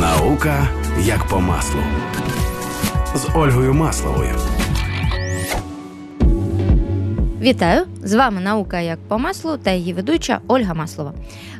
Наука як по маслу з Ольгою Масловою. Вітаю! З вами наука як по маслу та її ведуча Ольга Маслова.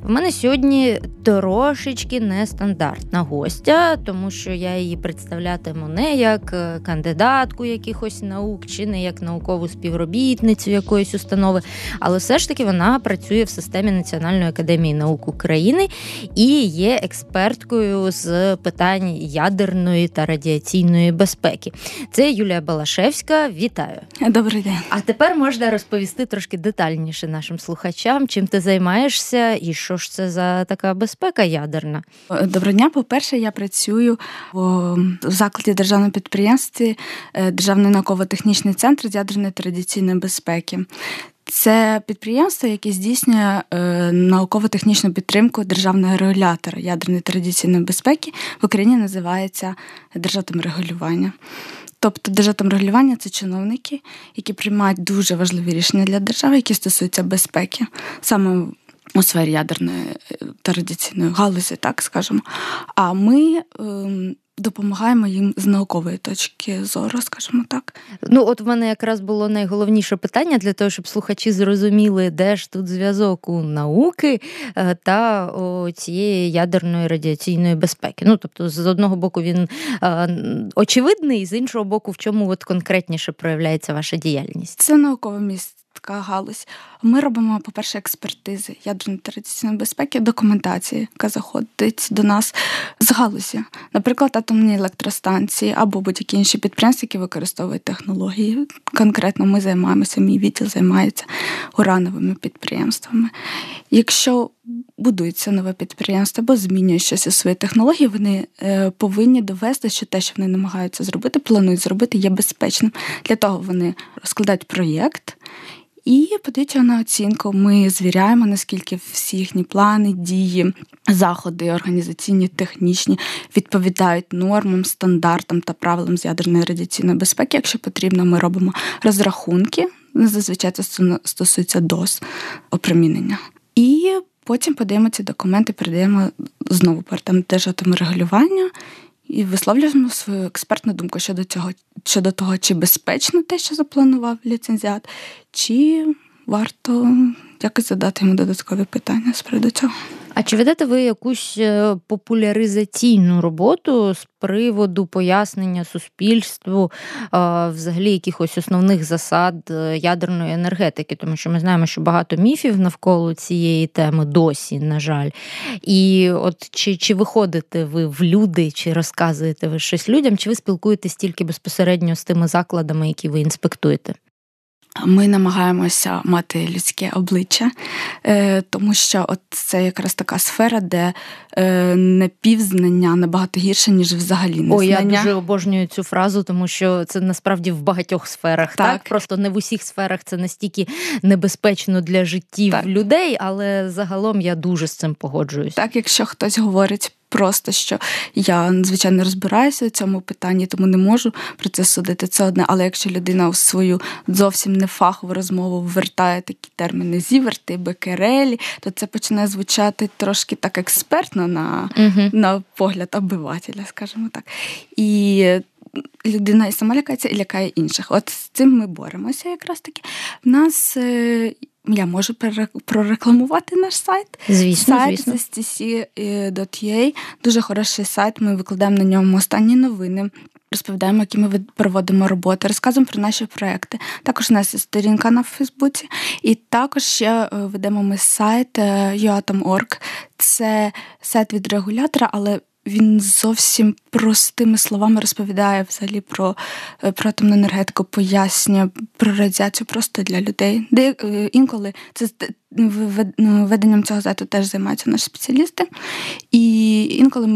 В мене сьогодні трошечки нестандартна гостя, тому що я її представлятиму не як е, кандидатку якихось наук чи не як наукову співробітницю якоїсь установи, але все ж таки вона працює в системі Національної академії наук України і є експерткою з питань ядерної та радіаційної безпеки. Це Юлія Балашевська. Вітаю! Добрий день. А тепер можна розповісти трошки детальніше нашим слухачам, чим ти займаєшся і що ж це за така безпека ядерна? Доброго дня. По-перше, я працюю в закладі державного підприємстві е, Державний науково-технічний центр з ядерної традиційної безпеки. Це підприємство, яке здійснює е, науково-технічну підтримку державного регулятора ядерної традиційної безпеки в Україні називається державним регулювання. Тобто державне регулювання це чиновники, які приймають дуже важливі рішення для держави, які стосуються безпеки, саме у сфері ядерної е, традиційної галузі, так скажемо. А ми ем, допомагаємо їм з наукової точки зору, скажімо так. Ну, от в мене якраз було найголовніше питання для того, щоб слухачі зрозуміли, де ж тут зв'язок у науки е, та цієї ядерної радіаційної безпеки. Ну, тобто, з одного боку, він е, очевидний, з іншого боку, в чому от конкретніше проявляється ваша діяльність? Це наукове місце така галузь. Ми робимо, по-перше, експертизи ядерної традиційної безпеки, документації, яка заходить до нас з галузі, наприклад, атомні електростанції або будь-які інші підприємства, які використовують технології. Конкретно ми займаємося, мій відділ займається урановими підприємствами. Якщо будується нове підприємство або змінює щось у своїй технології, вони е, повинні довести, що те, що вони намагаються зробити, планують зробити, є безпечним. Для того вони розкладають проєкт. І подивіться на оцінку. Ми звіряємо, наскільки всі їхні плани, дії, заходи, організаційні, технічні відповідають нормам, стандартам та правилам з ядерної радіаційної безпеки. Якщо потрібно, ми робимо розрахунки. Зазвичай це стосується доз опромінення. І потім подаємо ці документи, передаємо знову портам держатому регулювання і висловлюємо свою експертну думку щодо цього, щодо того, чи безпечно те, що запланував ліцензіат, чи варто якось задати йому додаткові питання з приводу цього. А чи ведете ви якусь е, популяризаційну роботу з приводу пояснення суспільству взагалі якихось основних засад е, ядерної енергетики? Тому що ми знаємо, що багато міфів навколо цієї теми досі, на жаль. І от чи чи виходите ви в люди, чи розказуєте ви щось людям, чи ви спілкуєтесь тільки безпосередньо з тими закладами, які ви інспектуєте? Ми намагаємося мати людське обличчя, е, тому що от це якраз така сфера, де е, непівзнання набагато гірше, ніж взагалі незнання. О, я дуже обожнюю цю фразу, тому що це насправді в багатьох сферах. Так, так? просто не в усіх сферах це настільки небезпечно для життів так. людей, але загалом я дуже з цим погоджуюсь. Так, якщо хтось говорить просто що я звичайно розбираюся у цьому питанні, тому не можу про це судити. Це одне. Але якщо людина в свою зовсім не фахову розмову ввертає такі терміни зіверти, бекерелі, то це починає звучати трошки так експертно на, uh на погляд обивателя, скажімо так. І людина і сама лякається, і лякає інших. От з цим ми боремося якраз таки. В нас е, я можу прорекламувати наш сайт. Звісно, сайт звісно. stc.ua. Дуже хороший сайт. Ми викладаємо на ньому останні новини. Розповідаємо, які ми проводимо роботи, розказуємо про наші проекти. Також у нас є сторінка на Фейсбуці, і також ще е, ведемо ми сайт uatom.org. Е, Це сайт від регулятора, але він зовсім простими словами розповідає взагалі про е, про атомну енергетику, пояснює про радіацію просто для людей. Де е, інколи це ну, веденням цього зайту теж займаються наші спеціалісти, і інколи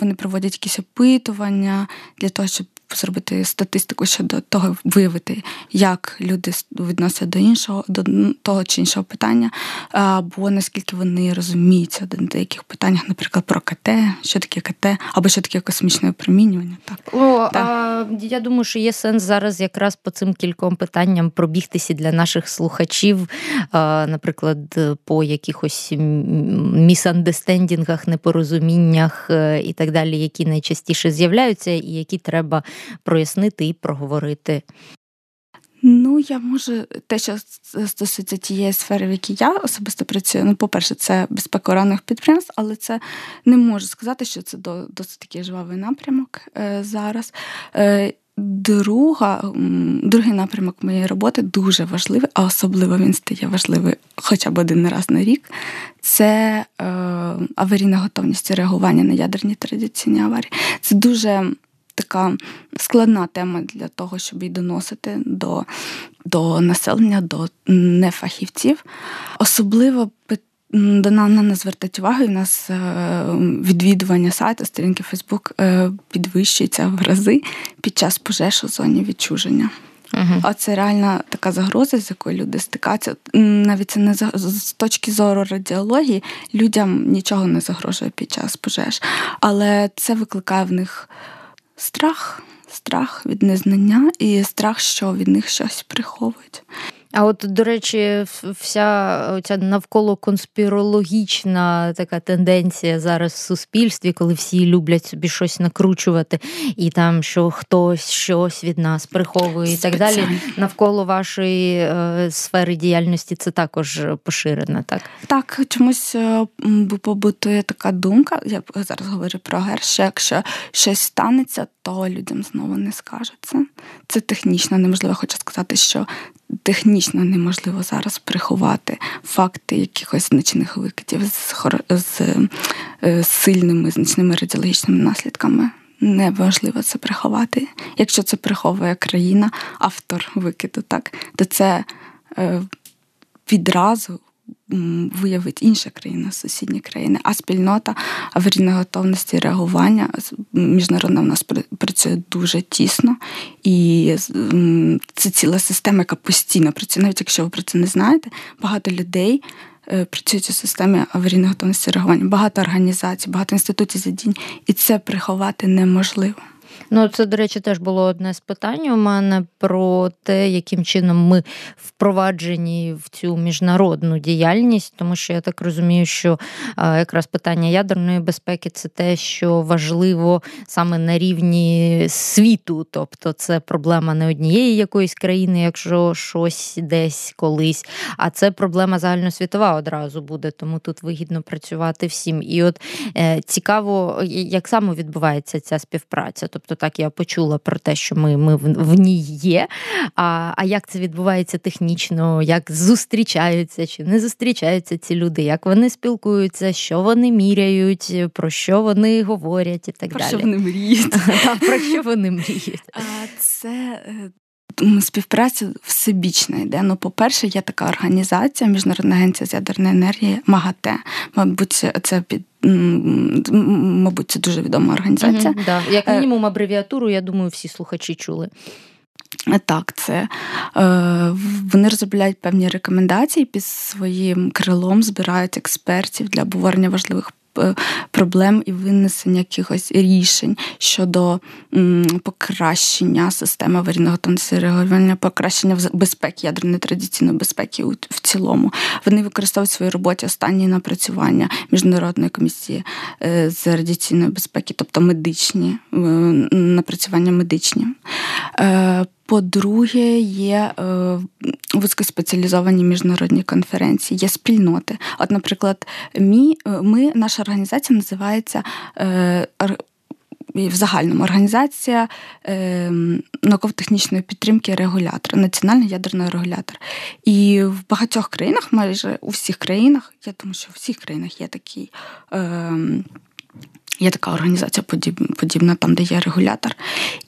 вони проводять якісь опитування для того, щоб зробити статистику щодо того, виявити, як люди відносяться до іншого, до того чи іншого питання, або наскільки вони розуміються в деяких питаннях, наприклад, про КТ, що таке КТ, або що таке космічне опромінювання. Так О, так. а я думаю, що є сенс зараз якраз по цим кільком питанням пробігтися для наших слухачів, наприклад, по якихось місандестендінгах, непорозуміннях е, і так далі, які найчастіше з'являються, і які треба прояснити і проговорити. Ну, я можу те, що стосується тієї сфери, в якій я особисто працюю. Ну, по-перше, це безпека уранних підприємств, але це не можу сказати, що це досить такий жвавий напрямок е, зараз. Е, друга, Другий напрямок моєї роботи дуже важливий, а особливо він стає важливий хоча б один раз на рік. Це е, аварійна готовність реагування на ядерні традиційні аварії. Це дуже така складна тема для того, щоб її доносити до до населення, до нефахівців. Особливо до нас не звертать увагу, і в нас е, відвідування сайту, сторінки Фейсбук підвищується в рази під час пожеж у зоні відчуження. Uh-huh. А це реальна така загроза, з якою люди стикаються. Навіть це не з точки зору радіології, людям нічого не загрожує під час пожеж, але це викликає в них страх, страх від незнання і страх, що від них щось приховують. А от, до речі, вся ця навколо конспірологічна така тенденція зараз в суспільстві, коли всі люблять собі щось накручувати, і там що хтось щось від нас приховує, і так далі. Навколо вашої е, сфери діяльності це також поширено, так? Так, чомусь е, побутує така думка. Я зараз говорю про гер, що якщо щось станеться, то людям знову не скажуть це. Це технічно неможливо. Хочу сказати, що технічно неможливо зараз приховати факти якихось значних викидів з, з, е, з сильними значними радіологічними наслідками. Неважливо це приховати. Якщо це приховує країна, автор викиду, так, то це е, відразу виявить інша країна, сусідні країни, а спільнота аварійної готовності реагування міжнародна в нас працює дуже тісно, і це ціла система, яка постійно працює. Навіть якщо ви про це не знаєте, багато людей. Е, працюють у системі аварійної готовності реагування, багато організацій, багато інститутів задінь, і це приховати неможливо. Ну, це, до речі, теж було одне з питань у мене про те, яким чином ми впроваджені в цю міжнародну діяльність, тому що я так розумію, що якраз питання ядерної безпеки це те, що важливо саме на рівні світу, тобто це проблема не однієї якоїсь країни, якщо щось десь колись, а це проблема загальносвітова одразу буде, тому тут вигідно працювати всім. І от е, цікаво, як саме відбувається ця співпраця. Тобто так я почула про те, що ми ми в ній є. А а як це відбувається технічно, як зустрічаються чи не зустрічаються ці люди, як вони спілкуються, що вони міряють, про що вони говорять і так про далі. Що вони мріють. Про що вони мріють? Це співпраця всебічна йде. Ну, по-перше, є така організація, Міжнародна агенція з ядерної енергії МАГАТЕ. Мабуть, це під. Мабуть, це дуже відома організація. Угу, да. Як е, мінімум, абревіатуру, я думаю, всі слухачі чули. Так, це е, вони розробляють певні рекомендації під своїм крилом, збирають експертів для обговорення важливих проблем і винесення якихось рішень щодо покращення системи аварійного готовності реагування, покращення безпеки, ядерної традиційної безпеки в цілому. Вони використовують в своїй роботі останні напрацювання міжнародної комісії е, з радіаційної безпеки, тобто медичні е, напрацювання медичні. По-друге, є е, вузькоспеціалізовані міжнародні конференції, є спільноти. От, наприклад, мі, е, ми, наша організація називається е, в загальному організація е, науково-технічної підтримки регулятора, національний ядерний регулятор. І в багатьох країнах, майже у всіх країнах, я думаю, що в всіх країнах є такий. Е, Є така організація подібна, там, де є регулятор.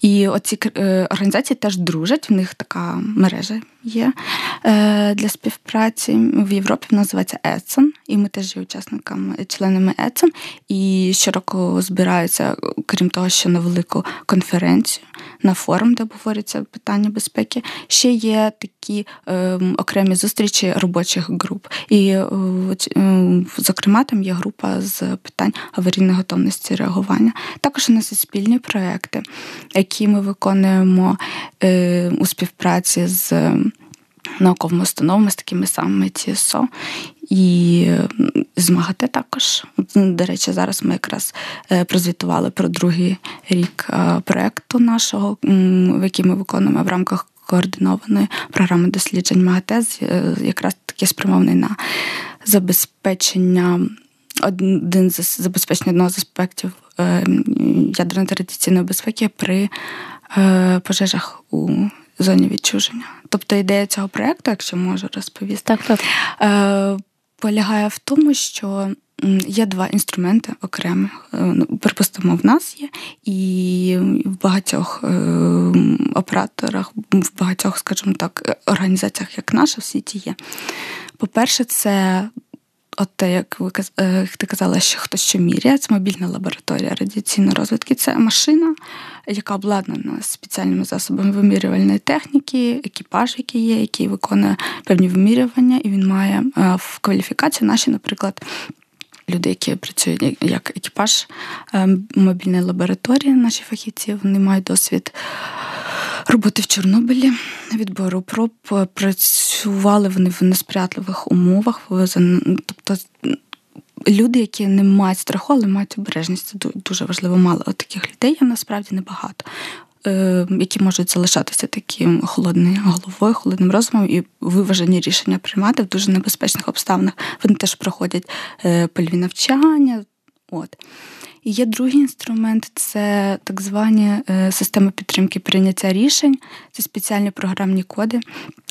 І оці е, організації теж дружать, в них така мережа є е, для співпраці. В Європі вона називається ЕЦЕН, і ми теж є учасниками, членами ЕЦЕН. І щороку збираються, крім того, що на велику конференцію. На форум, де обговорюються питання безпеки. Ще є такі е, окремі зустрічі робочих груп. І, е, е, зокрема, там є група з питань аварійної готовності реагування. Також у нас є спільні проекти, які ми виконуємо е, у співпраці з науковими установами з такими самими ТСО. І з МАГАТЕ також. До речі, зараз ми якраз е, прозвітували про другий рік е, проєкту нашого, який ми виконуємо в рамках координованої програми досліджень МАГАТЕ, е, якраз таки спрямований на забезпечення. Один з забезпечення одного з аспектів ядерної традиційної безпеки при пожежах у зоні відчуження. Тобто ідея цього проєкту, якщо можу розповісти, так, так. Е, полягає в тому, що є два інструменти окремі. Е, ну, припустимо, в нас є, і в багатьох е, операторах, в багатьох, скажімо так, організаціях, як наша, в світі є. По-перше, це От те, як ви як ти казала, що хтось що міряє, це мобільна лабораторія радіаційної розвитки. Це машина, яка обладнана спеціальними засобами вимірювальної техніки, екіпаж, який є, який виконує певні вимірювання, і він має в кваліфікації наші, наприклад. Люди, які працюють як екіпаж ем, мобільної лабораторії, наші фахівці, вони мають досвід роботи в Чорнобилі, відбору проб, працювали вони в несприятливих умовах. Тобто люди, які не мають страху, але мають обережність. Це дуже важливо. Мало таких людей є насправді небагато. Е, які можуть залишатися таким холодною головою, холодним розумом і виважені рішення приймати в дуже небезпечних обставинах. Вони теж проходять е, польові навчання. От. Є другий інструмент це так звані е, системи підтримки прийняття рішень. Це спеціальні програмні коди,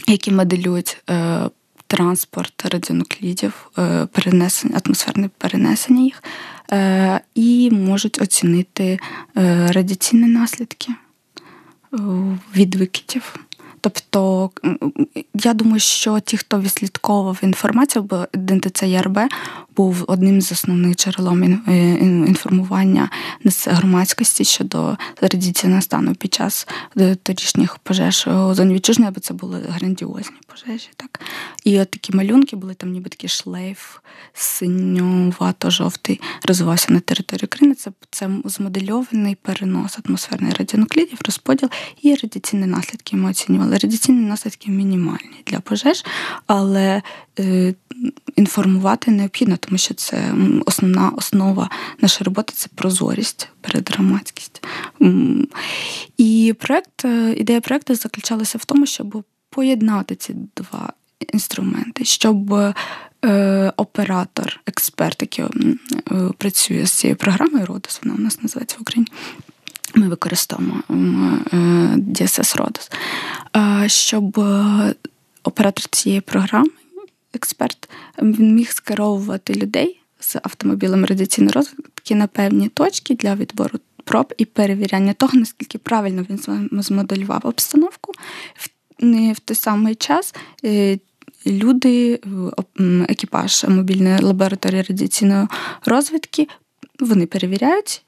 які моделюють е, транспорт радіонуклідів, е, перенесення, атмосферне перенесення їх, і можуть оцінити радіаційні наслідки від викидів. Тобто я думаю, що ті, хто відслідковував інформацію, бо ДНТЦ ЄРБ був одним з основних джерелом е, інформування громадськості щодо радіаційного стану під час е, торішніх пожеж у зоні відчуження, бо це були грандіозні пожежі. Так? І от такі малюнки були там, ніби такий шлейф синьовато-жовтий, розвивався на території України. Це це змодельований перенос атмосферних радіонуклідів, розподіл і радіаційні наслідки ми оцінювали. Радіаційні наслідки мінімальні для пожеж, але е, інформувати необхідно, тому що це основна основа нашої роботи це прозорість перед. І проект, е, ідея проекту заключалася в тому, щоб поєднати ці два інструменти, щоб е, оператор, експерт, який е, працює з цією програмою Родос, вона у нас називається в Україні. Ми використовуємо е, DSS Родос, щоб оператор цієї програми експерт, він міг скеровувати людей з автомобілем радіаційної розвитки на певні точки для відбору проб і перевіряння того, наскільки правильно він змоделював обстановку. В той самий час е, люди, екіпаж мобільної лабораторії радіаційної розвідки, вони перевіряють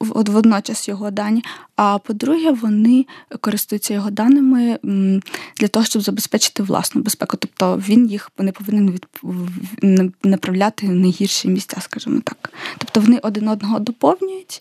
водночас його дані. А по-друге, вони користуються його даними для того, щоб забезпечити власну безпеку. Тобто він їх не повинен від... направляти в найгірші місця, скажімо так. Тобто вони один одного доповнюють.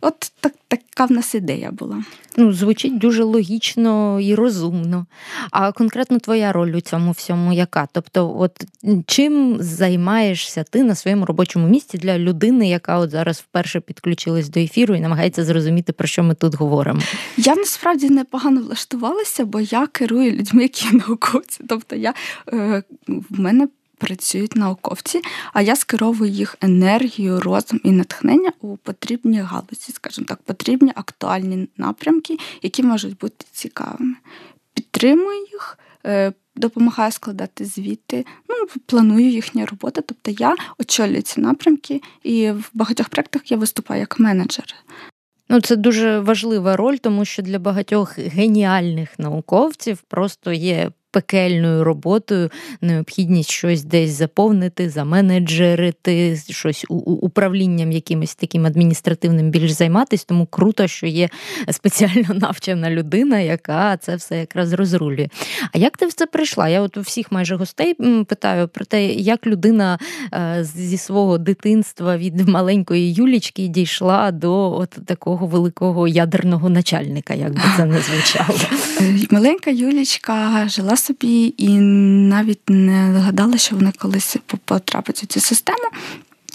От так, така в нас ідея була. Ну, звучить дуже логічно і розумно. А конкретно твоя роль у цьому всьому яка? Тобто, от чим займаєшся ти на своєму робочому місці для людини, яка от зараз вперше підключилась до ефіру і намагається зрозуміти, про що ми тут говоримо? Я насправді непогано влаштувалася, бо я керую людьми, які науковці. Тобто, я е, в мене працюють науковці, а я скеровую їх енергію, розум і натхнення у потрібні галузі, скажімо так, потрібні актуальні напрямки, які можуть бути цікавими. Підтримую їх. Е, допомагаю складати звіти, ну планую їхню роботу. Тобто я очолюю ці напрямки, і в багатьох проєктах я виступаю як менеджер. Ну, це дуже важлива роль, тому що для багатьох геніальних науковців просто є пекельною роботою, необхідність щось десь заповнити, заменеджерити, щось управлінням якимось таким адміністративним більш займатися. Тому круто, що є спеціально навчена людина, яка це все якраз розрулює. А як ти в це прийшла? Я от у всіх майже гостей питаю про те, як людина е, зі свого дитинства від маленької Юлічки дійшла до от такого великого ядерного начальника, як би це не звучало. Маленька Юлічка жила собі і навіть не гадала, що вона колись потрапить у цю систему.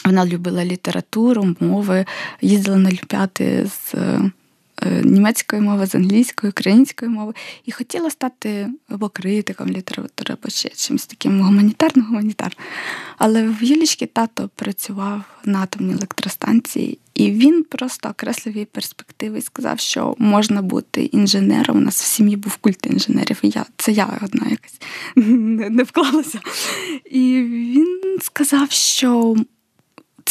Вона любила літературу, мови, їздила на Олімпіади з е, німецької мови, з англійської, української мови, і хотіла стати або критиком літератури, або ще чимось таким гуманітарним гуманітар. Але в Юлічки тато працював на атомній електростанції, і він просто окреслив її перспективи і сказав, що можна бути інженером. У нас в сім'ї був культ інженерів, і я це я одна якась не вклалася. І він сказав, що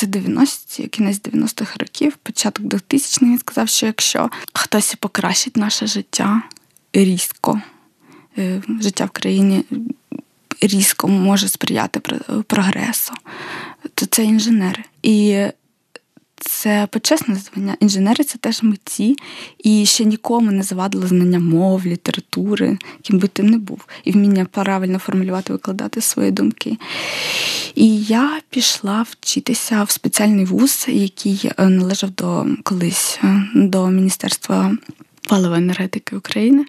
це 90-ті, кінець 90-х років, початок 2000-х, він сказав, що якщо хтось покращить наше життя різко, е, життя в країні різко може сприяти прогресу, то це інженери. І це почесне звання. Інженери це теж митці, і ще нікому не завадило знання мов, літератури, ким би ти не був, і вміння правильно формулювати, викладати свої думки. І я пішла вчитися в спеціальний вуз, який е, належав до колись е, до Міністерства паливої енергетики України.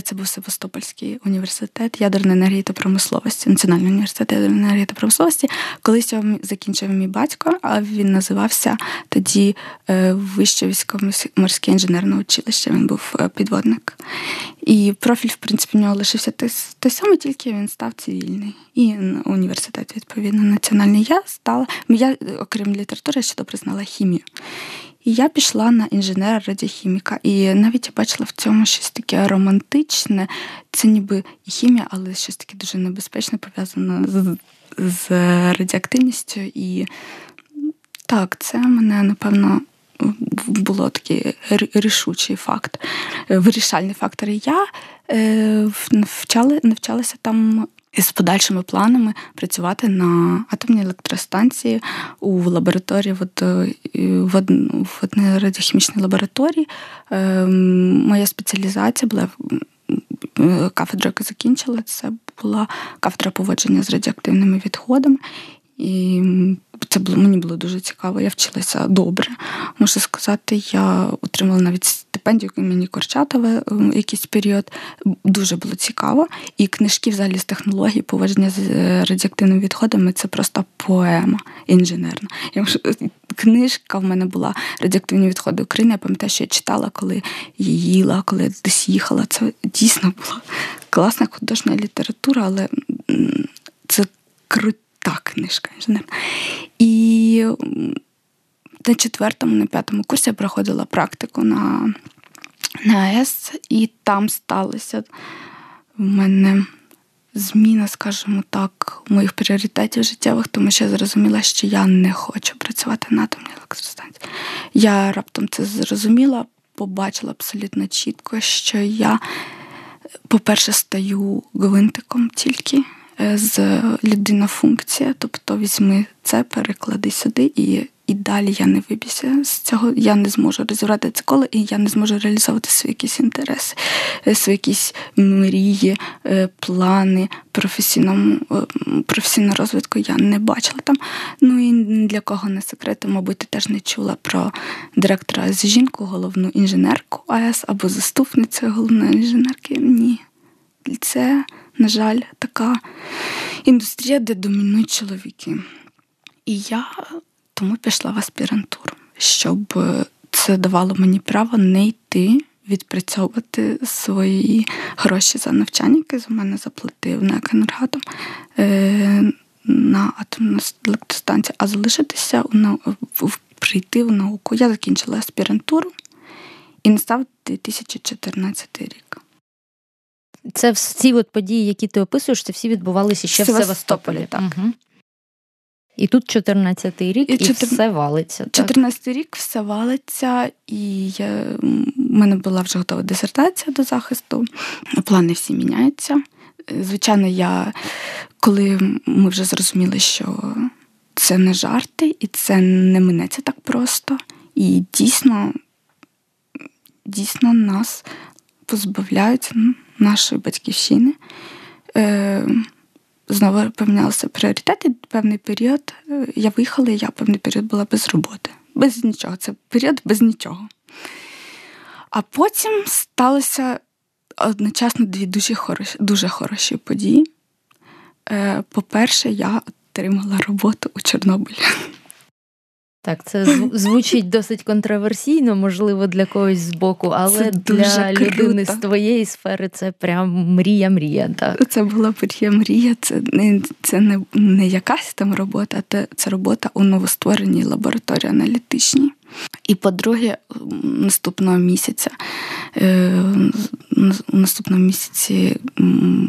Це був Севастопольський університет ядерної енергії та промисловості, Національний університет ядерної енергії та промисловості. Колись його закінчив мій батько, а він називався тоді е, Вище військово-морське інженерне училище. Він був е, підводник. І профіль, в принципі, в нього лишився той самий, тільки він став цивільний. І університет, відповідно, національний. Я стала, я, окрім літератури, ще добре знала хімію. І я пішла на інженера радіохіміка. І навіть я бачила в цьому щось таке романтичне. Це ніби і хімія, але щось таке дуже небезпечне, пов'язане з, з радіоактивністю. І так, це мене, напевно, було такий рішучий факт, вирішальний фактор. Я е, вчали, навчалася там із подальшими планами працювати на атомній електростанції у лабораторії в одній радіохімічній лабораторії. Ем, моя спеціалізація була кафедра, яка закінчила, це була кафедра поводження з радіоактивними відходами. І це було мені було дуже цікаво. Я вчилася добре. Можу сказати, я отримала навіть стипендію імені Корчатова якийсь період. Дуже було цікаво. І книжки взагалі з технології поводження з е, радіоактивними відходами це просто поема інженерна. Я Книжка в мене була радіоактивні відходи України. Я пам'ятаю, що я читала, коли їла, коли десь їхала. Це дійсно була класна художня література, але це круто та книжка інженерна. І на четвертому, на п'ятому курсі я проходила практику на на АЕС, і там сталося в мене зміна, скажімо так, моїх пріоритетів життєвих, тому що я зрозуміла, що я не хочу працювати на атомній електростанції. Я раптом це зрозуміла, побачила абсолютно чітко, що я, по-перше, стаю гвинтиком тільки. Е, з людина функція, тобто візьми це, переклади сюди, і і далі я не виб'юся з цього. Я не зможу розібрати це коло, і я не зможу реалізовувати свої якісь інтереси, е, свої якісь мрії, е, плани професійному професійного розвитку я не бачила там. Ну і для кого не секрету, мабуть, ти теж не чула про директора з жінку, головну інженерку АЕС або заступницю головної інженерки. Ні. Це на жаль, така індустрія, де домінують чоловіки. І я тому пішла в аспірантуру, щоб це давало мені право не йти. Відпрацьовувати свої гроші за навчання, які за мене заплатив на Енергатом е, на атомну електростанцію, а залишитися в прийти в науку. Я закінчила аспірантуру і настав 2014 рік. Це всі от події, які ти описуєш, це всі відбувалися ще в Севастополі. так. Угу. І тут 14-й рік, і, і 14... все валиться. 14-й рік все валиться, і я... в мене була вже готова дисертація до захисту. Плани всі міняються. звичайно, я коли ми вже зрозуміли, що це не жарти, і це не минеться так просто. І дійсно, дійсно нас позбавляють нашої батьківщини. Знову помінялися пріоритети. Певний період е, я виїхала, і я певний період була без роботи. Без нічого. Це період без нічого. А потім сталося одночасно дві дуже хороші, дуже хороші події. Е, по-перше, я отримала роботу у Чорнобилі. Так, це звучить досить контроверсійно, можливо, для когось з боку, але для круто. людини з твоєї сфери це прям мрія-мрія. Так. Це була мрія-мрія, це не це не, не якась там робота, це, це робота у новоствореній лабораторії аналітичній. І по-друге, наступного місяця, е, наступного місяці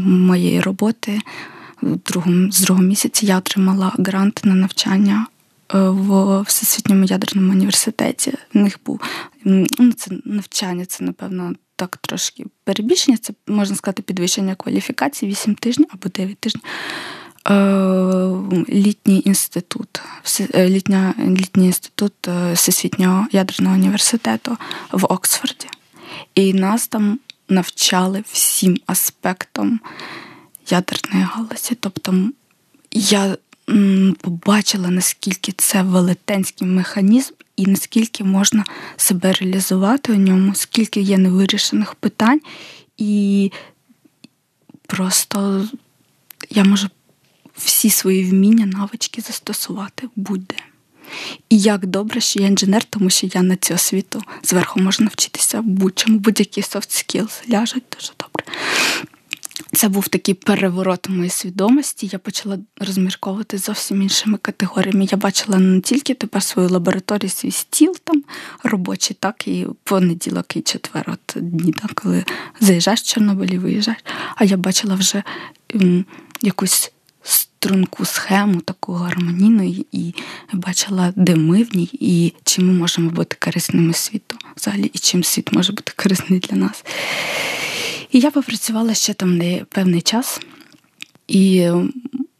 моєї роботи, в другому, з другого місяця я отримала грант на навчання в Всесвітньому ядерному університеті. В них був ну, це навчання, це, напевно, так трошки перебільшення. Це можна сказати, підвищення кваліфікації 8 тижнів або 9 тижнів. Е, літній інститут, е, літня, літній інститут Всесвітнього ядерного університету в Оксфорді. І нас там навчали всім аспектам ядерної галузі. Тобто я побачила, наскільки це велетенський механізм, і наскільки можна себе реалізувати у ньому, скільки є невирішених питань, і просто я можу всі свої вміння, навички застосувати будь-де. І як добре, що я інженер, тому що я на цю освіту зверху можу навчитися будь-чому, будь-які soft skills ляжуть дуже добре. Це був такий переворот моєї свідомості. Я почала розмірковувати зовсім іншими категоріями. Я бачила не тільки тепер свою лабораторію, свій стіл там робочий, так і понеділок, і четвер, от дні, так, коли заїжджаєш в Чорнобилі, виїжджаєш. А я бачила вже м, якусь струнку схему, таку гармонійну, і бачила, де ми в ній, і чим ми можемо бути корисними світу взагалі, і чим світ може бути корисний для нас. І я попрацювала ще там не певний час, і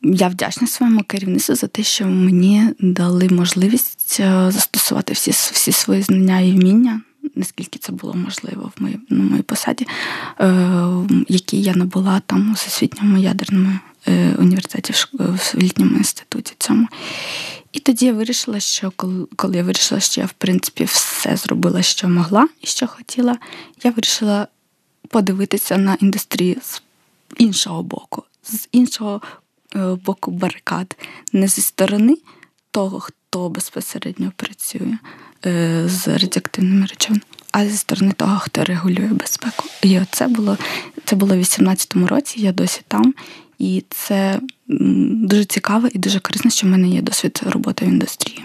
я вдячна своєму керівництву за те, що мені дали можливість е, застосувати всі всі свої знання і вміння, наскільки це було можливо в моїй на моїй посаді, е, які я набула там у всесвітньому ядерному університеті в літньому інституті цьому. І тоді я вирішила, що коли, я вирішила, що я в принципі все зробила, що могла і що хотіла, я вирішила подивитися на індустрію з іншого боку, з іншого е, боку барикад, не зі сторони того, хто безпосередньо працює е, з радіоактивними речовинами, а зі сторони того, хто регулює безпеку. І це було це було в 18-му році, я досі там. І це дуже цікаво і дуже корисно, що в мене є досвід роботи в індустрії.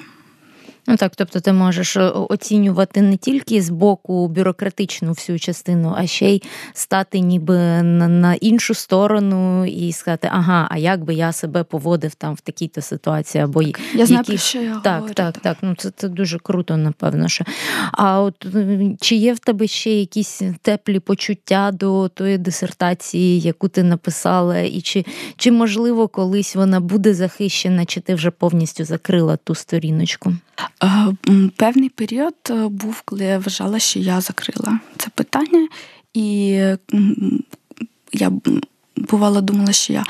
Ну так, тобто ти можеш е, оцінювати не тільки з боку бюрократичну всю частину, а ще й стати ніби на, на іншу сторону і сказати, ага, а як би я себе поводив там в такій-то ситуації, або так, я знаю, про що я так, говорю. так, так. Ну це це дуже круто, напевно. що. А от чи є в тебе ще якісь теплі почуття до тої дисертації, яку ти написала, і чи, чи можливо колись вона буде захищена, чи ти вже повністю закрила ту сторіночку? Е, певний період е, був, коли я вважала, що я закрила це питання, і я бувало думала, що я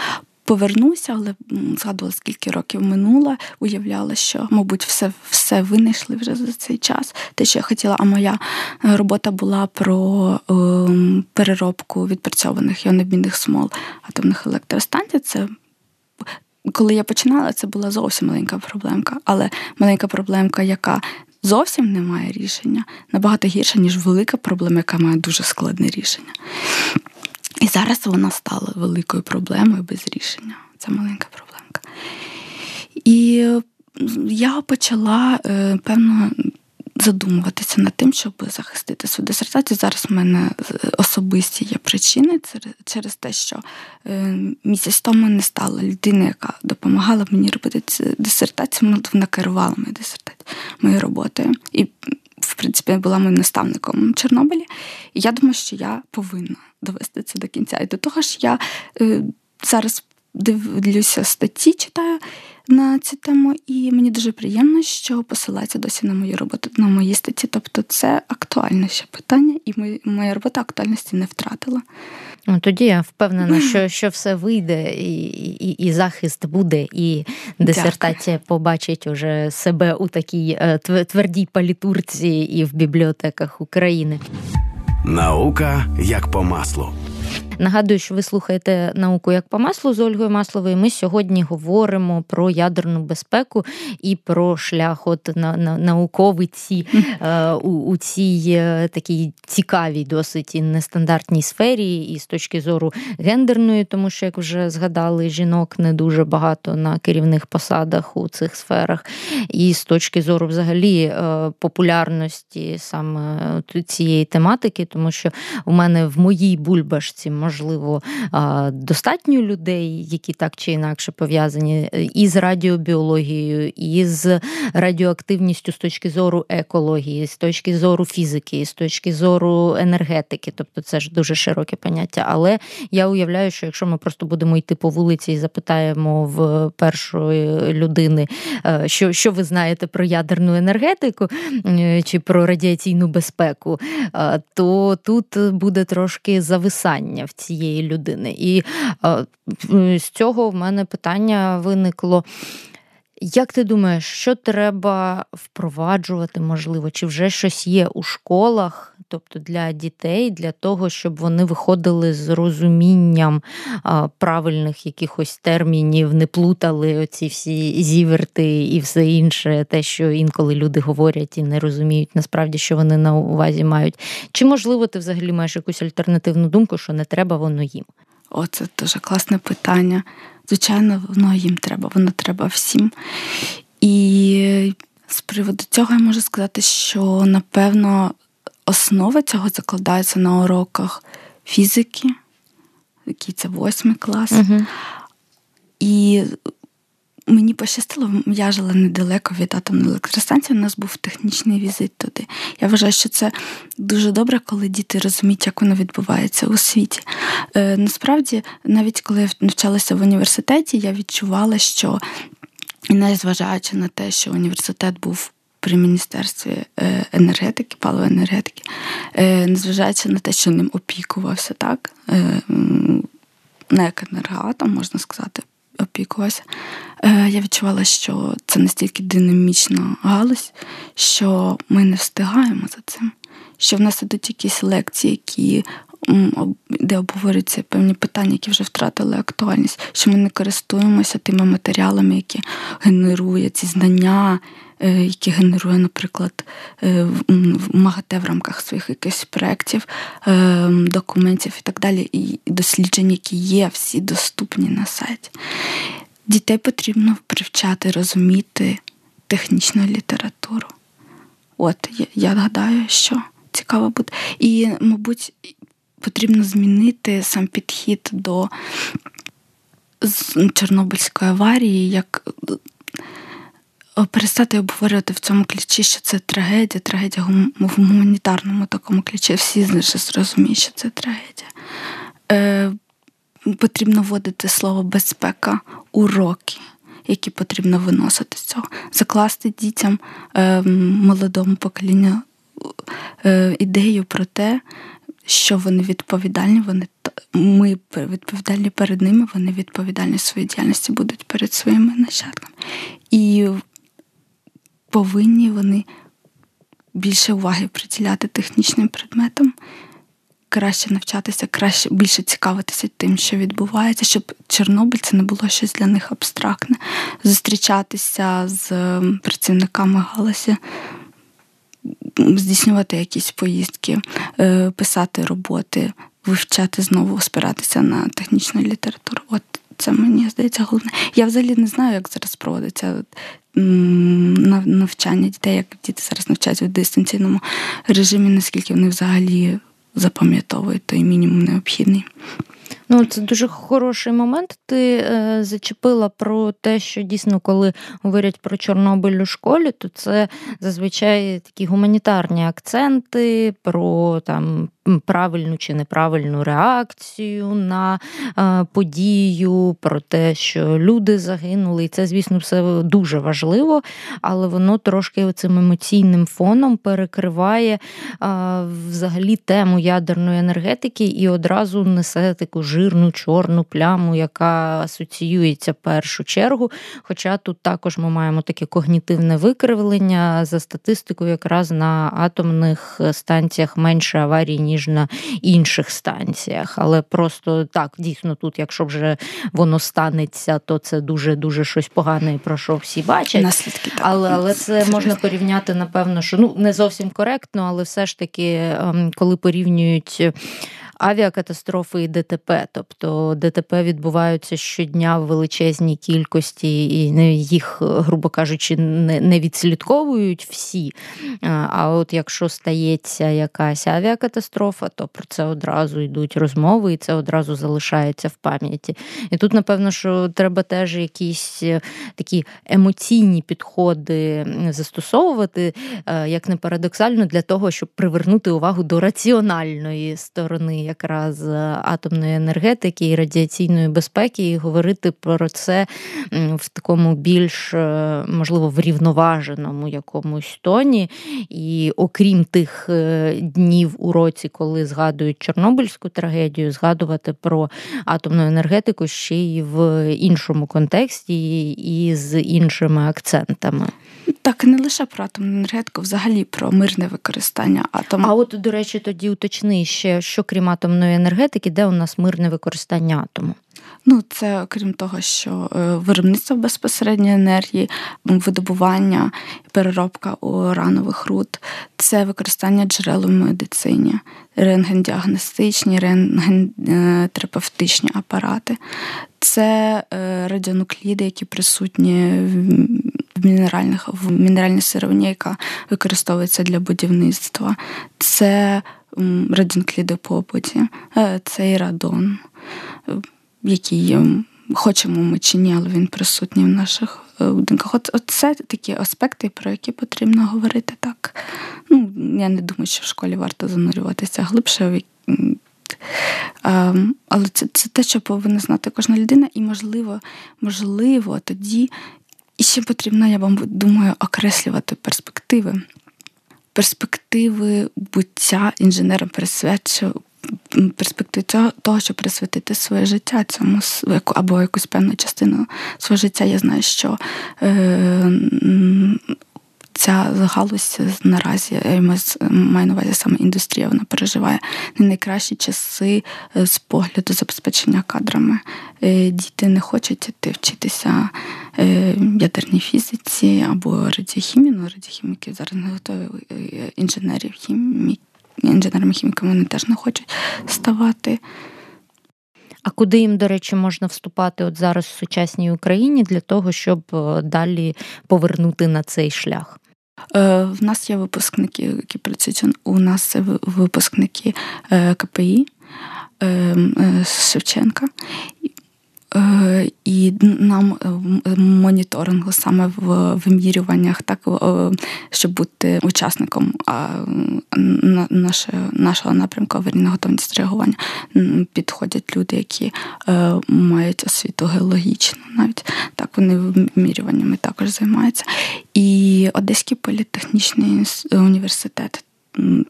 повернуся, але згадувала, скільки років минуло, уявляла, що, мабуть, все все винайшли вже за цей час. Те, що я хотіла, а моя е, робота була про е, переробку відпрацьованих іонобійних смол атомних електростанцій. Це коли я починала, це була зовсім маленька проблемка, але маленька проблемка, яка зовсім не має рішення, набагато гірша, ніж велика проблема, яка має дуже складне рішення. І зараз вона стала великою проблемою без рішення. Це маленька проблемка. І я почала, е, певно, задумуватися над тим, щоб захистити свою дисертацію. Зараз в мене особисті є причини через те, що е, місяць тому не стала людина, яка допомагала мені робити цю дисертацію, вона керувала мою дисертацію, моєю роботою. І в принципі була моїм наставником в Чорнобилі. І я думаю, що я повинна довести це до кінця. І до того ж, я е, зараз дивлюся статті, читаю на цю тему, і мені дуже приємно, що посилається досі на мою роботу, на мої статті. Тобто, це актуальне ще питання, і моя робота актуальності не втратила. Ну, Тоді я впевнена, що що все вийде, і і, і захист буде, і дисертація Дякую. побачить уже себе у такій е, твердій палітурці і в бібліотеках України. Наука як по маслу. Нагадую, що ви слухаєте науку як по маслу з Ольгою Масловою. Ми сьогодні говоримо про ядерну безпеку і про шлях от на, на науковиці е, у, у цій е, такій цікавій, досить нестандартній сфері, і з точки зору гендерної, тому що, як вже згадали, жінок не дуже багато на керівних посадах у цих сферах, і з точки зору взагалі е, популярності саме цієї тематики, тому що у мене в моїй бульбашці можливо, достатньо людей, які так чи інакше пов'язані і з радіобіологією, і з радіоактивністю з точки зору екології, з точки зору фізики, з точки зору енергетики. Тобто це ж дуже широке поняття. Але я уявляю, що якщо ми просто будемо йти по вулиці і запитаємо в першої людини, е, що що ви знаєте про ядерну енергетику е, чи про радіаційну безпеку, е, то тут буде трошки зависання в цієї людини. І з цього в мене питання виникло. Як ти думаєш, що треба впроваджувати, можливо, чи вже щось є у школах, тобто для дітей, для того, щоб вони виходили з розумінням правильних якихось термінів, не плутали оці всі зіверти і все інше, те, що інколи люди говорять і не розуміють насправді, що вони на увазі мають? Чи можливо ти взагалі маєш якусь альтернативну думку, що не треба воно їм? О, це дуже класне питання. Звичайно, воно їм треба, воно треба всім. І з приводу цього я можу сказати, що напевно основа цього закладається на уроках фізики, який це восьмий клас. Угу. І Мені пощастило, я жила недалеко від атомної електростанції, у нас був технічний візит туди. Я вважаю, що це дуже добре, коли діти розуміють, як воно відбувається у світі. Е, Насправді, навіть коли я навчалася в університеті, я відчувала, що, незважаючи на те, що університет був при міністерстві е, енергетики, паливоенергетики, е, незважаючи на те, що ним опікувався, так, е, не як енергоатом, можна сказати опікувалася, е, я відчувала, що це настільки динамічна галузь, що ми не встигаємо за цим. Що в нас ідуть якісь лекції, які де обговорюються певні питання, які вже втратили актуальність, що ми не користуємося тими матеріалами, які генерують ці знання, е, які генерує, наприклад, е, МАГАТЕ в рамках своїх якихось проєктів, е, документів і так далі, і досліджень, які є всі доступні на сайті. Дітей потрібно привчати розуміти технічну літературу. От я, я гадаю, що цікаво буде. І, мабуть, потрібно змінити сам підхід до Чорнобильської аварії, як е, перестати обговорювати в цьому ключі, що це трагедія, трагедія в гуманітарному такому ключі. Всі зрозуміють, що це трагедія. Е, Потрібно вводити слово безпека, уроки, які потрібно виносити з цього, закласти дітям е, молодому поколінню е, ідею про те, що вони відповідальні, вони ми відповідальні перед ними, вони відповідальні своїй діяльності будуть перед своїми нащадками. І повинні вони більше уваги приділяти технічним предметам, краще навчатися, краще більше цікавитися тим, що відбувається, щоб Чорнобиль це не було щось для них абстрактне, зустрічатися з працівниками галузі здійснювати якісь поїздки, е, писати роботи, вивчати знову, спиратися на технічну літературу. От це мені здається головне. Я взагалі не знаю, як зараз проводиться навчання дітей, як діти зараз навчаються в дистанційному режимі, наскільки вони взагалі запам'ятовують той мінімум необхідний. Ну, це дуже хороший момент. Ти е, зачепила про те, що дійсно, коли говорять про Чорнобиль у школі, то це зазвичай такі гуманітарні акценти про там правильну чи неправильну реакцію на е, подію, про те, що люди загинули. І це, звісно, все дуже важливо, але воно трошки цим емоційним фоном перекриває е, взагалі тему ядерної енергетики і одразу несе таку жирну чорну пляму, яка асоціюється в першу чергу. Хоча тут також ми маємо таке когнітивне викривлення за статистикою, якраз на атомних станціях менше аварій, ніж на інших станціях. Але просто так, дійсно, тут, якщо вже воно станеться, то це дуже дуже щось погане, про що всі бачать. Наслідки так. Але але це можна порівняти, напевно, що ну не зовсім коректно, але все ж таки, ем, коли порівнюють авіакатастрофи і ДТП. Тобто ДТП відбуваються щодня в величезній кількості, і їх, грубо кажучи, не відслідковують всі. А от якщо стається якась авіакатастрофа, то про це одразу йдуть розмови, і це одразу залишається в пам'яті. І тут, напевно, що треба теж якісь е, такі емоційні підходи застосовувати, е, як не парадоксально, для того, щоб привернути увагу до раціональної сторони якраз атомної енергетики і радіаційної безпеки, і говорити про це в такому більш е, можливо врівноваженому якомусь тоні. І окрім тих е, днів у році, коли згадують Чорнобильську трагедію, згадувати про атомну енергетику ще й в іншому контексті і з іншими акцентами. Так, не лише про атомну енергетику, взагалі про мирне використання атому. А от, до речі, тоді уточни ще, що крім атомної енергетики, де у нас мирне використання атому? Ну, це окрім того, що е, виробництво безпосередньої енергії, видобування, переробка уранових руд, це використання джерел у медицині, рентгендіагностичні, рентгентерапевтичні апарати, це е, радіонукліди, які присутні в мінеральних в мінеральній сировині, яка використовується для будівництва. Це радіонукліди побуті, е, це і радон який хочемо ми чи ні, але він присутній в наших е, будинках. От, це такі аспекти, про які потрібно говорити так. Ну, Я не думаю, що в школі варто занурюватися глибше. Але це це те, що повинна знати кожна людина, і, можливо, можливо, тоді і ще потрібно, я вам думаю, окреслювати перспективи. Перспективи буття інженером присвячу, перспективи того, щоб присвятити своє життя цьому або якусь певну частину свого життя. Я знаю, що е, ця галузь наразі я маю на увазі саме індустрія, вона переживає не найкращі часи е, з погляду забезпечення кадрами. Е, діти не хочуть йти вчитися е, ядерній фізиці або радіохімії. Ну, радіохіміки зараз не готові інженерів хіміків інженерами-хіміками вони теж не хочуть ставати. А куди їм, до речі, можна вступати от зараз в сучасній Україні для того, щоб е, далі повернути на цей шлях? Е, в нас є випускники, працюють у нас випускники е, КПІ Шевченка. Е, і нам е, моніторингу саме в вимірюваннях, так е, щоб бути учасником нашого нашого напрямку аварійної готовність реагування підходять люди, які мають освіту геологічну, навіть так вони вимірюваннями також займаються. І Одеський політехнічний університет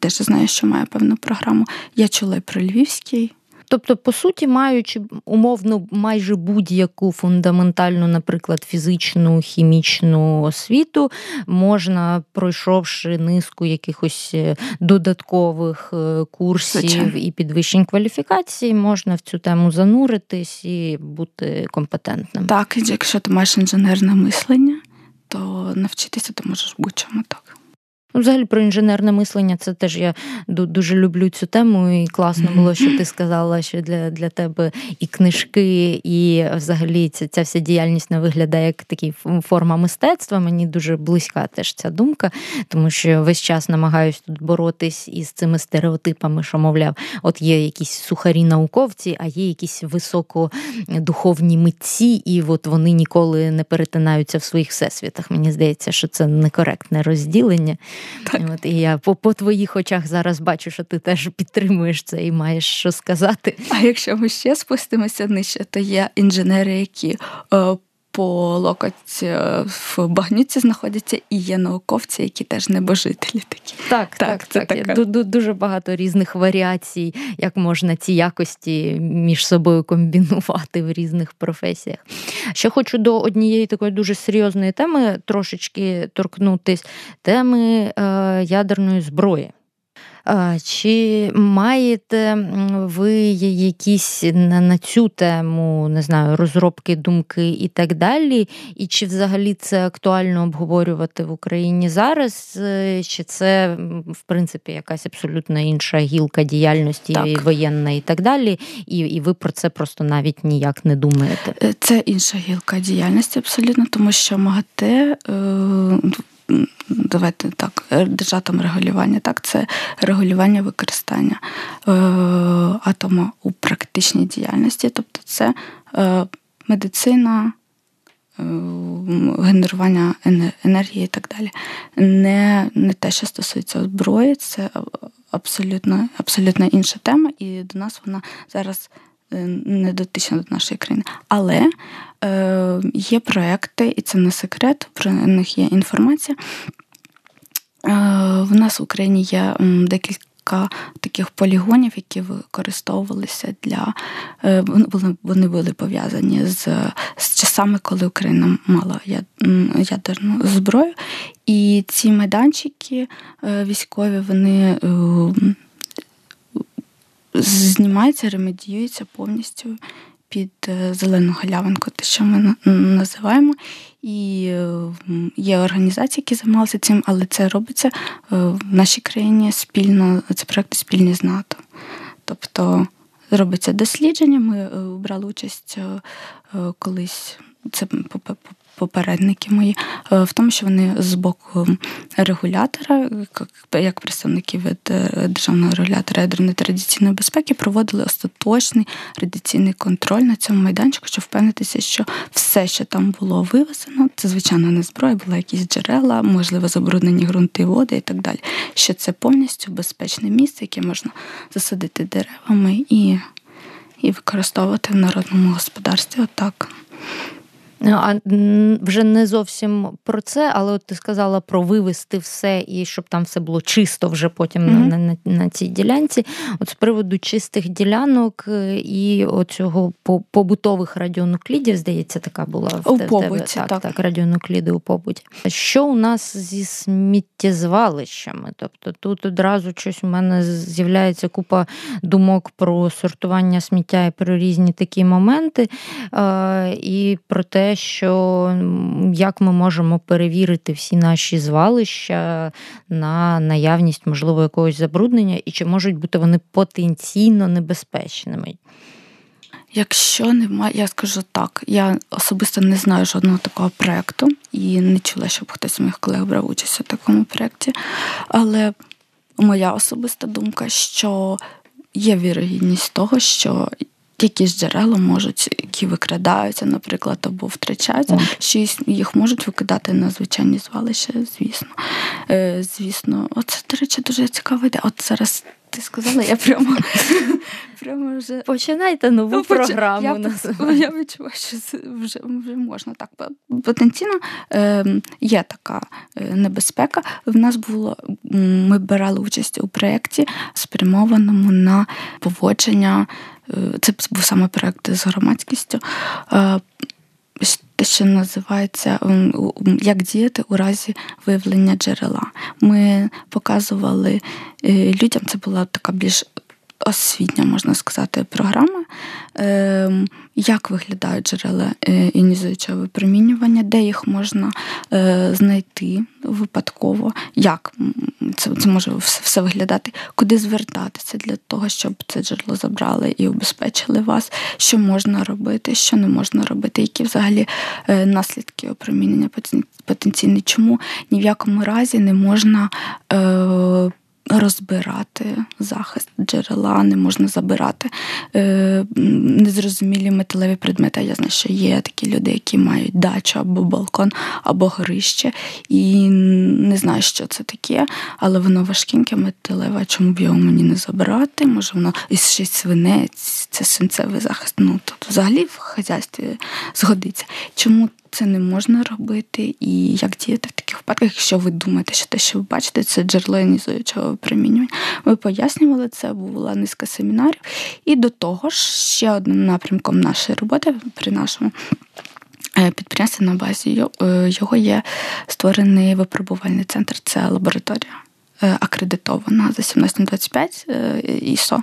теж знаю, що має певну програму. Я чула про Львівський. Тобто, по суті, маючи умовно майже будь-яку фундаментальну, наприклад, фізичну, хімічну освіту, можна, пройшовши низку якихось е, додаткових е, курсів Звичайно. і підвищень кваліфікації, можна в цю тему зануритись і бути компетентним. Так, якщо ти маєш інженерне мислення, то навчитися ти можеш будь-чому так. Взагалі про інженерне мислення, це теж я дуже люблю цю тему, і класно було, що ти сказала, що для для тебе і книжки, і взагалі ця, ця вся діяльність не виглядає як такі форма мистецтва. Мені дуже близька теж ця думка, тому що весь час намагаюсь тут боротись із цими стереотипами, що, мовляв, от є якісь сухарі науковці, а є якісь високодуховні митці, і от вони ніколи не перетинаються в своїх всесвітах. Мені здається, що це некоректне розділення. Так. От, І я по, по твоїх очах зараз бачу, що ти теж підтримуєш це і маєш що сказати. А якщо ми ще спустимося нижче, то є інженери, які е, по локоть е, в багнюці знаходяться і є науковці, які теж небожителі такі. Так, так, так. так. Така... Дуже багато різних варіацій, як можна ці якості між собою комбінувати в різних професіях. Ще хочу до однієї такої дуже серйозної теми трошечки торкнутись теми е, ядерної зброї. Чи маєте ви якісь на цю тему, не знаю, розробки, думки і так далі? І чи взагалі це актуально обговорювати в Україні зараз? Е, чи це, в принципі, якась абсолютно інша гілка діяльності так. воєнна і так далі? І, І ви про це просто навіть ніяк не думаєте? Е, це інша гілка діяльності, абсолютно, тому що МАГАТЕ давайте так, держатом регулювання, так, це регулювання використання е, атома у практичній діяльності, тобто це е, медицина. Е, генерування енергії і так далі. Не не те, що стосується зброї, це абсолютно абсолютно інша тема, і до нас вона зараз Е, не дотична до нашої країни. Але е, є проекти, і це не секрет, про них є інформація. Е, В нас в Україні є декілька таких полігонів, які використовувалися для е, вони, були пов'язані з, з часами, коли Україна мала ядерну зброю. І ці майданчики е, військові, вони знімається, ремедіюється повністю під е, зелену галявинку, те, що ми називаємо. І е, є організації, які займалися цим, але це робиться е, в нашій країні спільно, це проекти спільні з НАТО. Тобто робиться дослідження. Ми брали участь колись. Це попередники мої, е, в тому, що вони з боку регулятора, як представники від е, державного регулятора ядерної традиційної безпеки, проводили остаточний радіаційний контроль на цьому майданчику, щоб впевнитися, що все, що там було вивезено, це звичайно не зброя, були якісь джерела, можливо, забруднені ґрунти, води і так далі. Що це повністю безпечне місце, яке можна засадити деревами і і використовувати в народному господарстві. Отак. Ну, а вже не зовсім про це, але от ти сказала про вивести все і щоб там все було чисто вже потім mm-hmm. на, на на, цій ділянці. От з приводу чистих ділянок е, і оцього побутових радіонуклідів, здається, така була у в побуті, так, так, так, радіонукліди у побуті. Що у нас зі сміттєзвалищами? Тобто тут одразу щось у мене з'являється купа думок про сортування сміття і про різні такі моменти, е, і про те що як ми можемо перевірити всі наші звалища на наявність, можливо, якогось забруднення, і чи можуть бути вони потенційно небезпечними? Якщо немає, я скажу так, я особисто не знаю жодного такого проєкту і не чула, щоб хтось з моїх колег брав участь у такому проєкті. Але моя особиста думка, що є вірогідність того, що якісь джерела можуть, які викрадаються, наприклад, або втрачаються, що їх можуть викидати на звичайні звалища, звісно. Е, Звісно, оце, до речі, дуже цікава ідея. От зараз ти сказала, я прямо прямо вже починайте нову ну, програму. Я, я відчуваю, що вже вже можна так. Потенційно е, є така е, небезпека. В нас було ми брали участь у проєкті, спрямованому на поводження Е, це був саме проект з громадськістю. Е, те, що називається як діяти у разі виявлення джерела. Ми показували е, людям, це була така більш освітня, можна сказати, програма, ем, як виглядають джерела е, іонізуючого випромінювання, де їх можна е, знайти випадково, як це це може все, все виглядати, куди звертатися для того, щоб це джерело забрали і убезпечили вас, що можна робити, що не можна робити, які взагалі е, наслідки опромінення потенційні, чому ні в якому разі не можна розбирати захист джерела, не можна забирати е, незрозумілі металеві предмети. Я знаю, що є такі люди, які мають дачу або балкон, або горище, і не знаю, що це таке, але воно важкеньке, металеве. Чому б його мені не забирати? Може, воно і ще свинець, це свинцевий захист. Ну тут взагалі в хазяйстві згодиться. Чому це не можна робити, і як діяти в таких випадках, якщо ви думаєте, що те, що ви бачите, це джерело іонізуючого випромінювання. Ми пояснювали це, була низка семінарів. І до того ж, ще одним напрямком нашої роботи при нашому. Е, підприємстві на базі е, його є створений випробувальний центр, це лабораторія. Е, акредитована за 1725 ІСО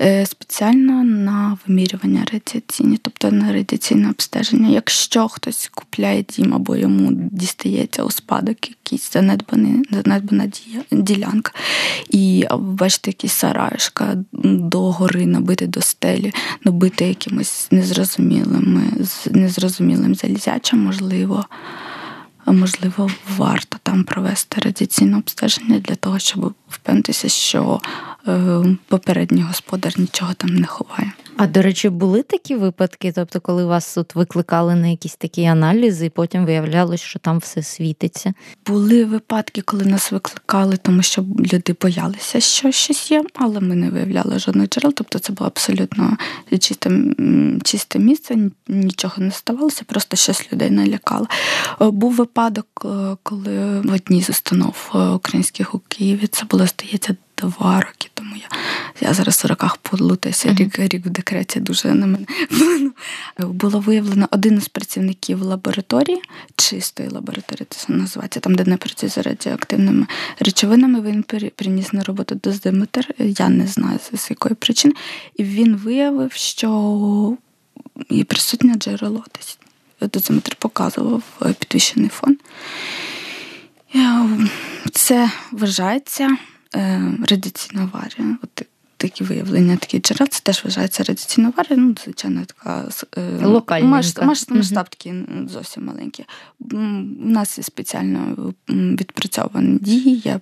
е, спеціально на вимірювання радіаційні, тобто на радіаційне обстеження. Якщо хтось купляє дім або йому дістається у спадок якийсь занедбаний, занедбана ділянка, і бачите, якісь сараюшка до гори набити до стелі, набити якимось незрозумілими, незрозумілим залізячим, можливо можливо, варто там провести радіаційне обстеження для того, щоб впевнитися, що попередній господар нічого там не ховає. А до речі, були такі випадки, тобто, коли вас тут викликали на якісь такі аналізи, і потім виявлялось, що там все світиться? Були випадки, коли нас викликали, тому що люди боялися, що щось є, але ми не виявляли жодних джерел. Тобто це було абсолютно чисте, чисте місце, нічого не ставалося, просто щось людей налякало. Е, був випадок, е, коли в одній з установ е, українських у Києві це було здається два роки тому. Я я зараз в роках плутаюся, рік рік в декреті дуже на мене було виявлено один із працівників лабораторії, чистої лабораторії, це називається, там, де не працює з радіоактивними речовинами. Він приніс на роботу дозиметр. Я не знаю з якої причини. І він виявив, що є присутнє джерело десь. Дозиметр показував підвищений фон. Це вважається Е, радіаційна аварія. От Такі виявлення, такі джерел, це теж вважається радіаційна аварія, ну, звичайно, така е, Локальненька. масштаб, такий зовсім маленький. У нас є спеціально відпрацьовані дії, є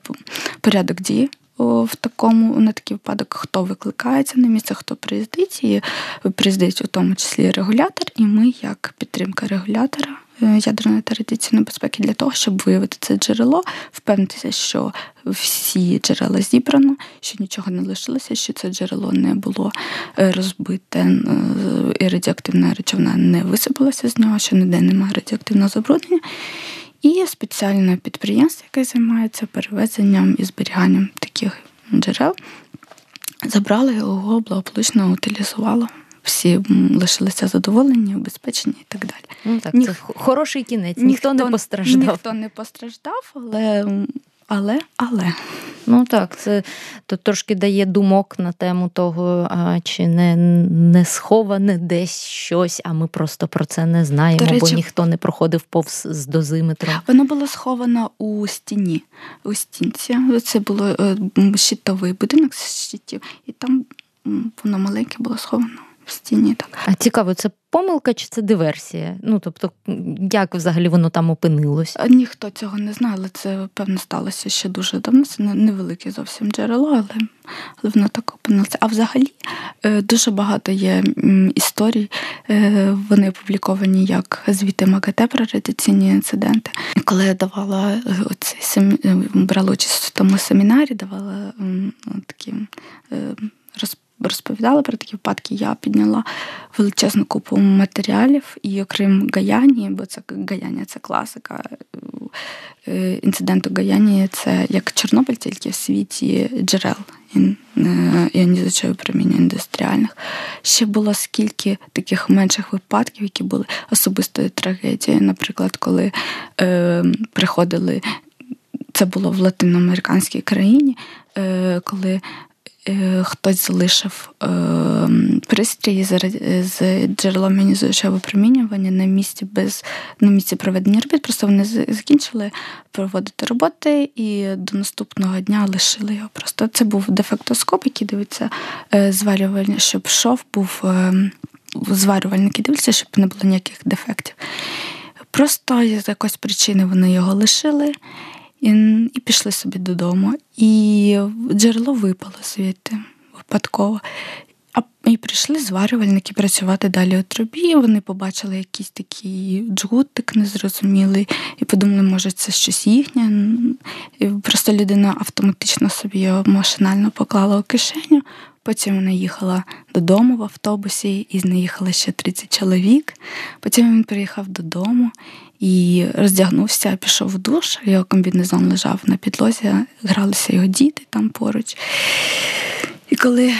порядок дії в такому на такий випадок, хто викликається на місце, хто приїздить, і приїздить у тому числі регулятор, і ми, як підтримка регулятора е, ядерної та радіаційної безпеки, для того, щоб виявити це джерело, впевнитися, що всі джерела зібрано, що нічого не лишилося, що це джерело не було е, розбите, е, і радіоактивна речовина не висипалася з нього, що ніде немає радіоактивного забруднення. І спеціальне підприємство, яке займається перевезенням і зберіганням таких джерел, забрали його, благополучно утилізувало. Всі лишилися задоволені, обезпечені і так далі. Ну так, Ніх... Це хороший кінець, ніхто, ніхто не постраждав. Ніхто не постраждав, але але, але. Ну так, це то трошки дає думок на тему того, а, чи не не сховане десь щось, а ми просто про це не знаємо, речі, бо ніхто не проходив повз з дозиметром. Воно було сховано у стіні, у стінці. Це було е, щитовий будинок з щитів, і там воно маленьке було сховано в стіні. Так. А цікаво, це помилка чи це диверсія? Ну тобто, як взагалі воно там опинилось? Ніхто цього не знає, але це певно сталося ще дуже давно. Це невелике зовсім джерело, але але воно так опинилося. А взагалі е, дуже багато є історій. Е, вони опубліковані як звіти МАГАТЕ про радіаційні інциденти. Коли я давала е, оці брала участь в тому семінарі, давала такі розповіді розповідала про такі випадки, я підняла величезну купу матеріалів, і окрім Гаяні, бо це Гаяння це класика. Е, інциденту Гаяні це як Чорнобиль, тільки в світі джерел е, іонізуючого проміння індустріальних. Ще було скільки таких менших випадків, які були особистою трагедією. Наприклад, коли е, приходили, це було в латиноамериканській країні, е, коли е, хтось залишив е, пристрій з, джерелом іонізуючого випромінювання на місці без на місці проведення робіт. Просто вони закінчили проводити роботи і до наступного дня лишили його. Просто це був дефектоскоп, який дивиться е, зварювання, щоб шов був зварювальники дивляться, щоб не було ніяких дефектів. Просто з якоїсь причини вони його лишили і і пішли собі додому. І джерело випало звідти випадково. А і прийшли зварювальники працювати далі у трубі. Вони побачили якийсь такий джгутик незрозумілий, і подумали, може, це щось їхнє. І Просто людина автоматично собі його машинально поклала у кишеню. Потім вона їхала додому в автобусі, і з неї їхало ще 30 чоловік. Потім він приїхав додому і роздягнувся, пішов в душ. Його комбінезон лежав на підлозі, гралися його діти там поруч. І коли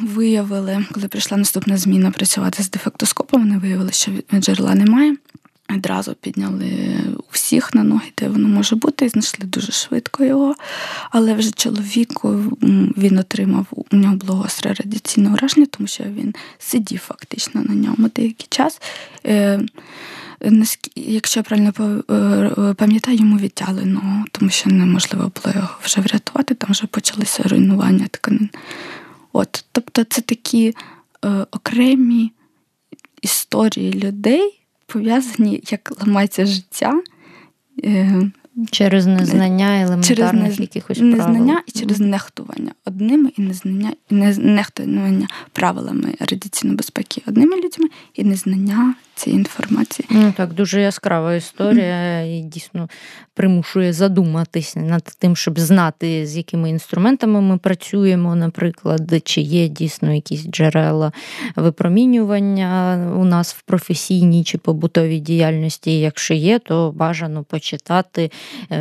виявили, коли прийшла наступна зміна працювати з дефектоскопом, вони виявили, що джерела немає. Одразу підняли всіх на ноги, де воно може бути, і знайшли дуже швидко його. Але вже чоловіку він отримав у нього було гостре радіаційне ураження, тому що він сидів фактично на ньому деякий час. Е, якщо я правильно е, пам'ятаю, йому відтяли ногу, тому що неможливо було його вже врятувати, там вже почалися руйнування тканин. От, Тобто це такі е, окремі історії людей пов'язані, як ламається життя. Е, Через незнання елементарних через якихось незнання правил. і через нехтування одними і незнання і нехтування правилами радіаційної безпеки одними людьми і незнання цієї інформації. Ну так, дуже яскрава історія і дійсно примушує задуматись над тим, щоб знати, з якими інструментами ми працюємо, наприклад, чи є дійсно якісь джерела випромінювання у нас в професійній чи побутовій діяльності. Якщо є, то бажано почитати, е,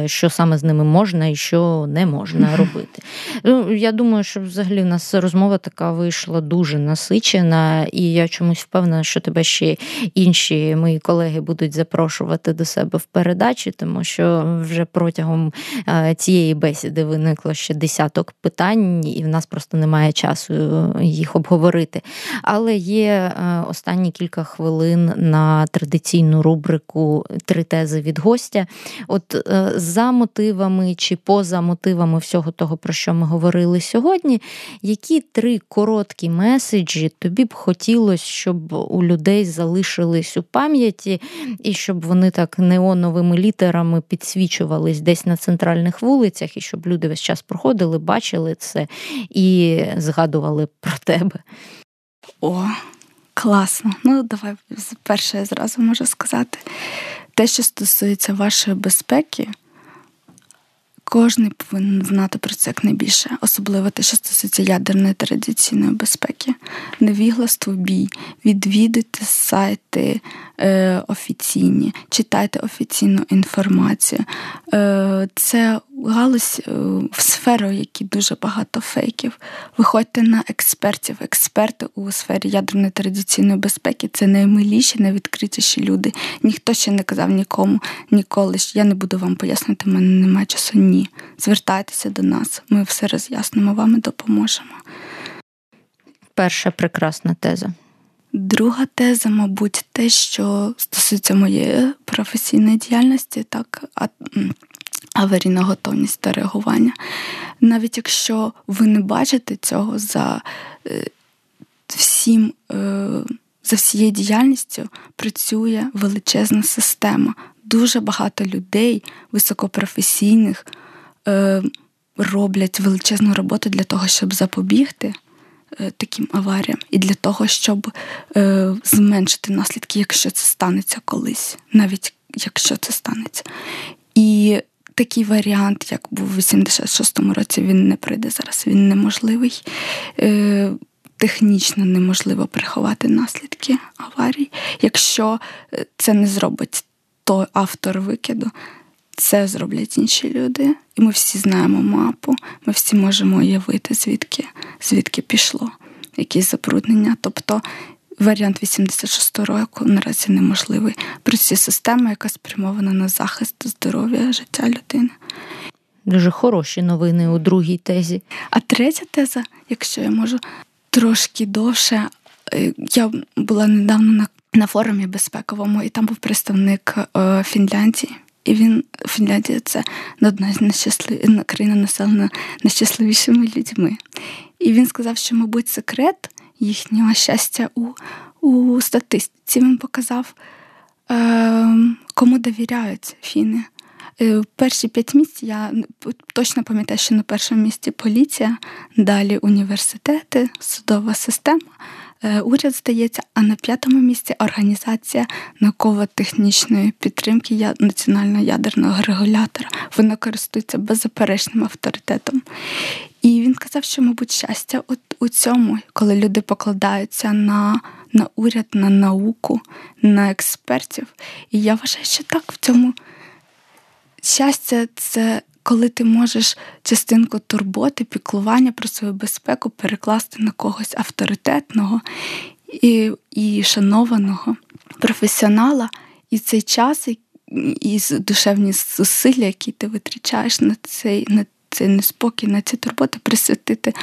що саме з ними можна і що не можна робити. Ну, Я думаю, що взагалі в нас розмова така вийшла дуже насичена, і я чомусь впевнена, що тебе ще інші мої колеги будуть запрошувати до себе в передачі, тому що вже протягом е, цієї бесіди виникло ще десяток питань, і в нас просто немає часу е, їх обговорити. Але є е, останні кілька хвилин на традиційну рубрику Три тези від гостя. От за мотивами чи поза мотивами всього того, про що ми говорили сьогодні, які три короткі меседжі тобі б хотілося, щоб у людей залишились у пам'яті, і щоб вони так неоновими літерами підсвічувались десь на центральних вулицях, і щоб люди весь час проходили, бачили це і згадували про тебе. О, класно. Ну, давай перше зразу можу сказати. Те, що стосується вашої безпеки. Кожний повинен знати про це як найбільше, особливо те, що стосується ядерної традиційної безпеки. Невігластво бій, відвідуйте сайти е, офіційні, читайте офіційну інформацію. Е, Це галузь е, в сферу, які дуже багато фейків. Виходьте на експертів. Експерти у сфері ядерної традиційної безпеки це наймиліші, найвідкритіші люди. Ніхто ще не казав нікому ніколи. Я не буду вам пояснити, в мене немає часу. Ні. Звертайтеся до нас, ми все роз'яснимо вам і допоможемо. Перша прекрасна теза. Друга теза, мабуть, те, що стосується моєї професійної діяльності, так аварійна готовність та реагування. Навіть якщо ви не бачите цього за е, всім, е, за всією діяльністю, працює величезна система. Дуже багато людей, високопрофесійних, е, роблять величезну роботу для того, щоб запобігти. Таким аваріям і для того, щоб е, зменшити наслідки, якщо це станеться колись, навіть якщо це станеться. І такий варіант, як був у 86-му році, він не прийде зараз. Він неможливий. Е, технічно неможливо приховати наслідки аварій. Якщо е, це не зробить той автор викиду, це зроблять інші люди. І ми всі знаємо мапу, ми всі можемо уявити, звідки, звідки пішло якісь забруднення. Тобто Варіант 86 року наразі неможливий. Працює система, яка спрямована на захист здоров'я життя людини. Дуже хороші новини у другій тезі. А третя теза, якщо я можу трошки довше, е, я була недавно на на форумі безпековому, і там був представник е, Фінляндії. І він Фінляндія це одна з нещаслив... країна населена найщасливішими людьми. І він сказав, що, мабуть, секрет їхнього щастя у у статистиці. Він показав, е, кому довіряють фіни. Е, перші п'ять місць я точно пам'ятаю, що на першому місці поліція, далі університети, судова система, уряд здається, а на п'ятому місці організація науково-технічної підтримки національного ядерного регулятора. Вона користується беззаперечним авторитетом. І він казав, що, мабуть, щастя от у цьому, коли люди покладаються на на уряд, на науку, на експертів. І я вважаю, що так в цьому щастя це коли ти можеш частинку турботи, піклування про свою безпеку перекласти на когось авторитетного і і шанованого професіонала, і цей час, і душевні зусилля, які ти витрачаєш на цей на цей неспокій, на ці турботи, присвятити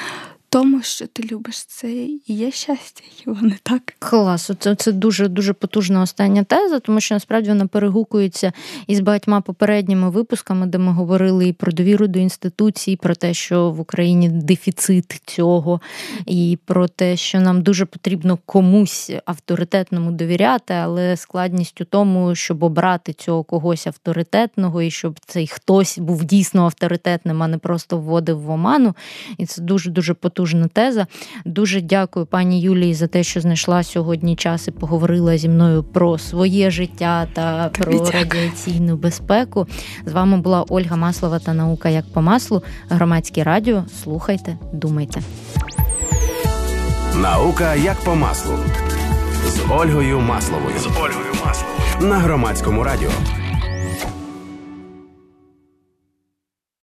тому, що ти любиш це і є щастя, його не так. Клас, це це дуже дуже потужна остання теза, тому що насправді вона перегукується із багатьма попередніми випусками, де ми говорили і про довіру до інституцій, про те, що в Україні дефіцит цього, і про те, що нам дуже потрібно комусь авторитетному довіряти, але складність у тому, щоб обрати цього когось авторитетного, і щоб цей хтось був дійсно авторитетним, а не просто вводив в оману. І це дуже дуже потужно потужна теза. Дуже дякую пані Юлії за те, що знайшла сьогодні час і поговорила зі мною про своє життя та про дякую. радіаційну безпеку. З вами була Ольга Маслова та наука як по маслу. Громадське радіо. Слухайте, думайте. Наука як по маслу з Ольгою Масловою. З Ольгою Масловою на громадському радіо.